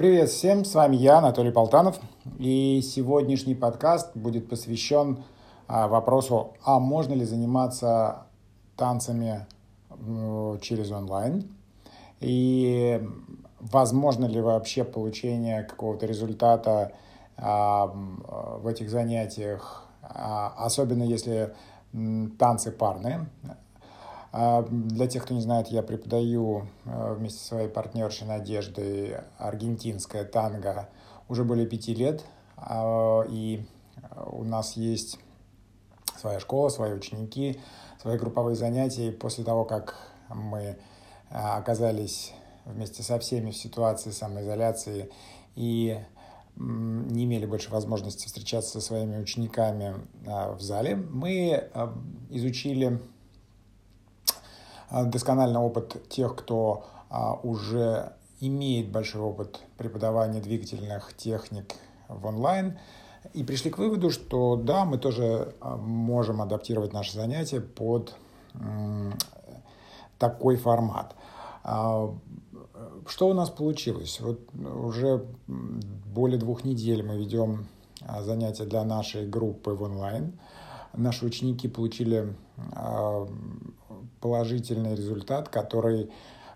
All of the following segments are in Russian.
Привет всем, с вами я, Анатолий Полтанов, и сегодняшний подкаст будет посвящен а, вопросу, а можно ли заниматься танцами через онлайн, и возможно ли вообще получение какого-то результата а, в этих занятиях, а, особенно если танцы парные. А, для тех, кто не знает, я преподаю а, вместе со своей партнершей Надеждой аргентинское танго уже более пяти лет. А, и у нас есть своя школа, свои ученики, свои групповые занятия. И после того, как мы оказались вместе со всеми в ситуации самоизоляции и не имели больше возможности встречаться со своими учениками в зале, мы изучили доскональный опыт тех, кто а, уже имеет большой опыт преподавания двигательных техник в онлайн, и пришли к выводу, что да, мы тоже а, можем адаптировать наши занятия под такой формат. Что у нас получилось? Вот уже более двух недель мы ведем занятия для нашей группы в онлайн. Наши ученики получили положительный результат, который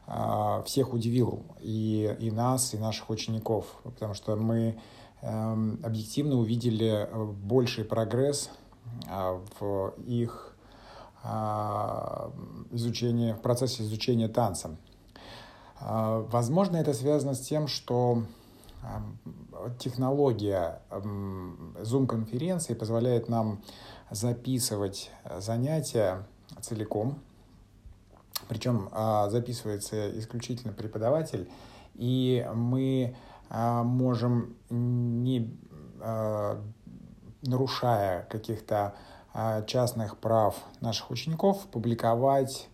а, всех удивил, и, и нас, и наших учеников, потому что мы эм, объективно увидели э, больший прогресс а, в их а, изучении, в процессе изучения танца. Возможно, это связано с тем, что технология Zoom-конференции позволяет нам записывать занятия целиком, причем а, записывается исключительно преподаватель, и мы а, можем, не а, нарушая каких-то частных прав наших учеников, публиковать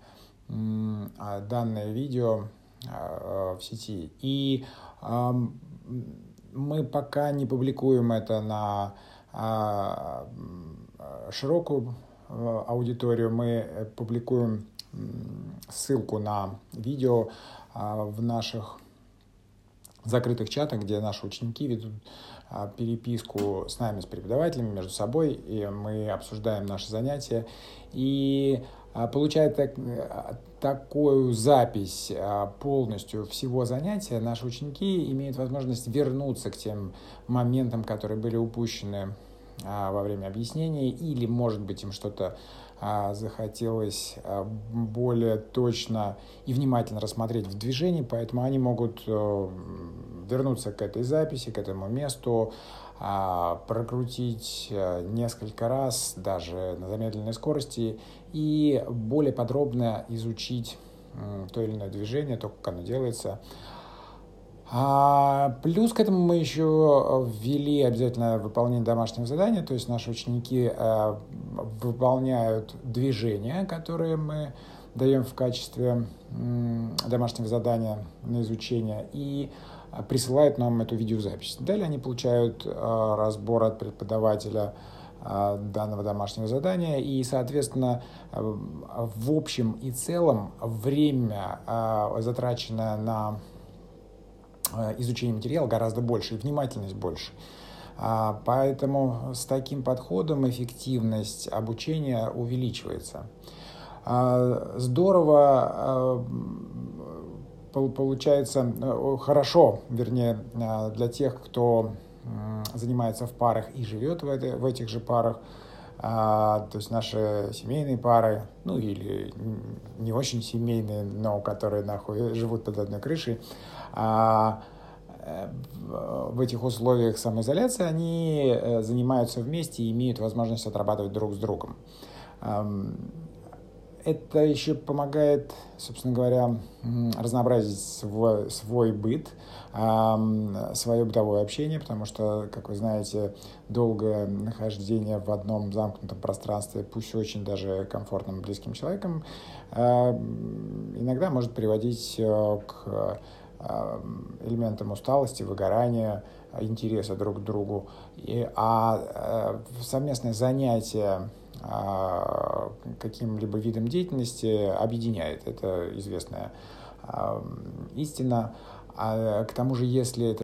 данное видео в сети. И мы пока не публикуем это на широкую аудиторию, мы публикуем ссылку на видео а, в наших закрытых чатах, где наши ученики ведут а, переписку с нами, с преподавателями, между собой, и мы обсуждаем наши занятия. И а, получая так, такую запись полностью всего занятия, наши ученики имеют возможность вернуться к тем моментам, которые были упущены во время объяснения, или, может быть, им что-то захотелось а, более точно и внимательно рассмотреть в движении, поэтому они могут э, вернуться к этой записи, к этому месту, а, прокрутить э, несколько раз, даже на замедленной скорости, и более подробно изучить то или иное движение, то, как оно делается, а, плюс к этому мы еще ввели обязательно выполнение домашнего задания, то есть наши ученики а, выполняют движения, которые мы даем в качестве домашнего задания на изучение и присылают нам эту видеозапись. Далее они получают а, разбор от преподавателя данного домашнего задания и, соответственно, в общем и целом время, затраченное на Э, изучение материала гораздо больше и внимательность больше. А, поэтому с таким подходом эффективность обучения увеличивается. А, здорово э, получается э, хорошо, вернее, для тех, кто занимается в парах и живет в, это, в этих же парах, а, то есть наши семейные пары, ну или не очень семейные, но которые находят, живут под одной крышей, а, э, в этих условиях самоизоляции они э, занимаются вместе и имеют возможность отрабатывать друг с другом это еще помогает, собственно говоря, разнообразить свой, свой быт, свое бытовое общение, потому что, как вы знаете, долгое нахождение в одном замкнутом пространстве, пусть очень даже комфортным близким человеком, иногда может приводить э, к элементам усталости, выгорания, интереса друг к другу. И, а э, совместное занятие а, каким-либо видом деятельности объединяет. Это известная истина. А к тому же, если это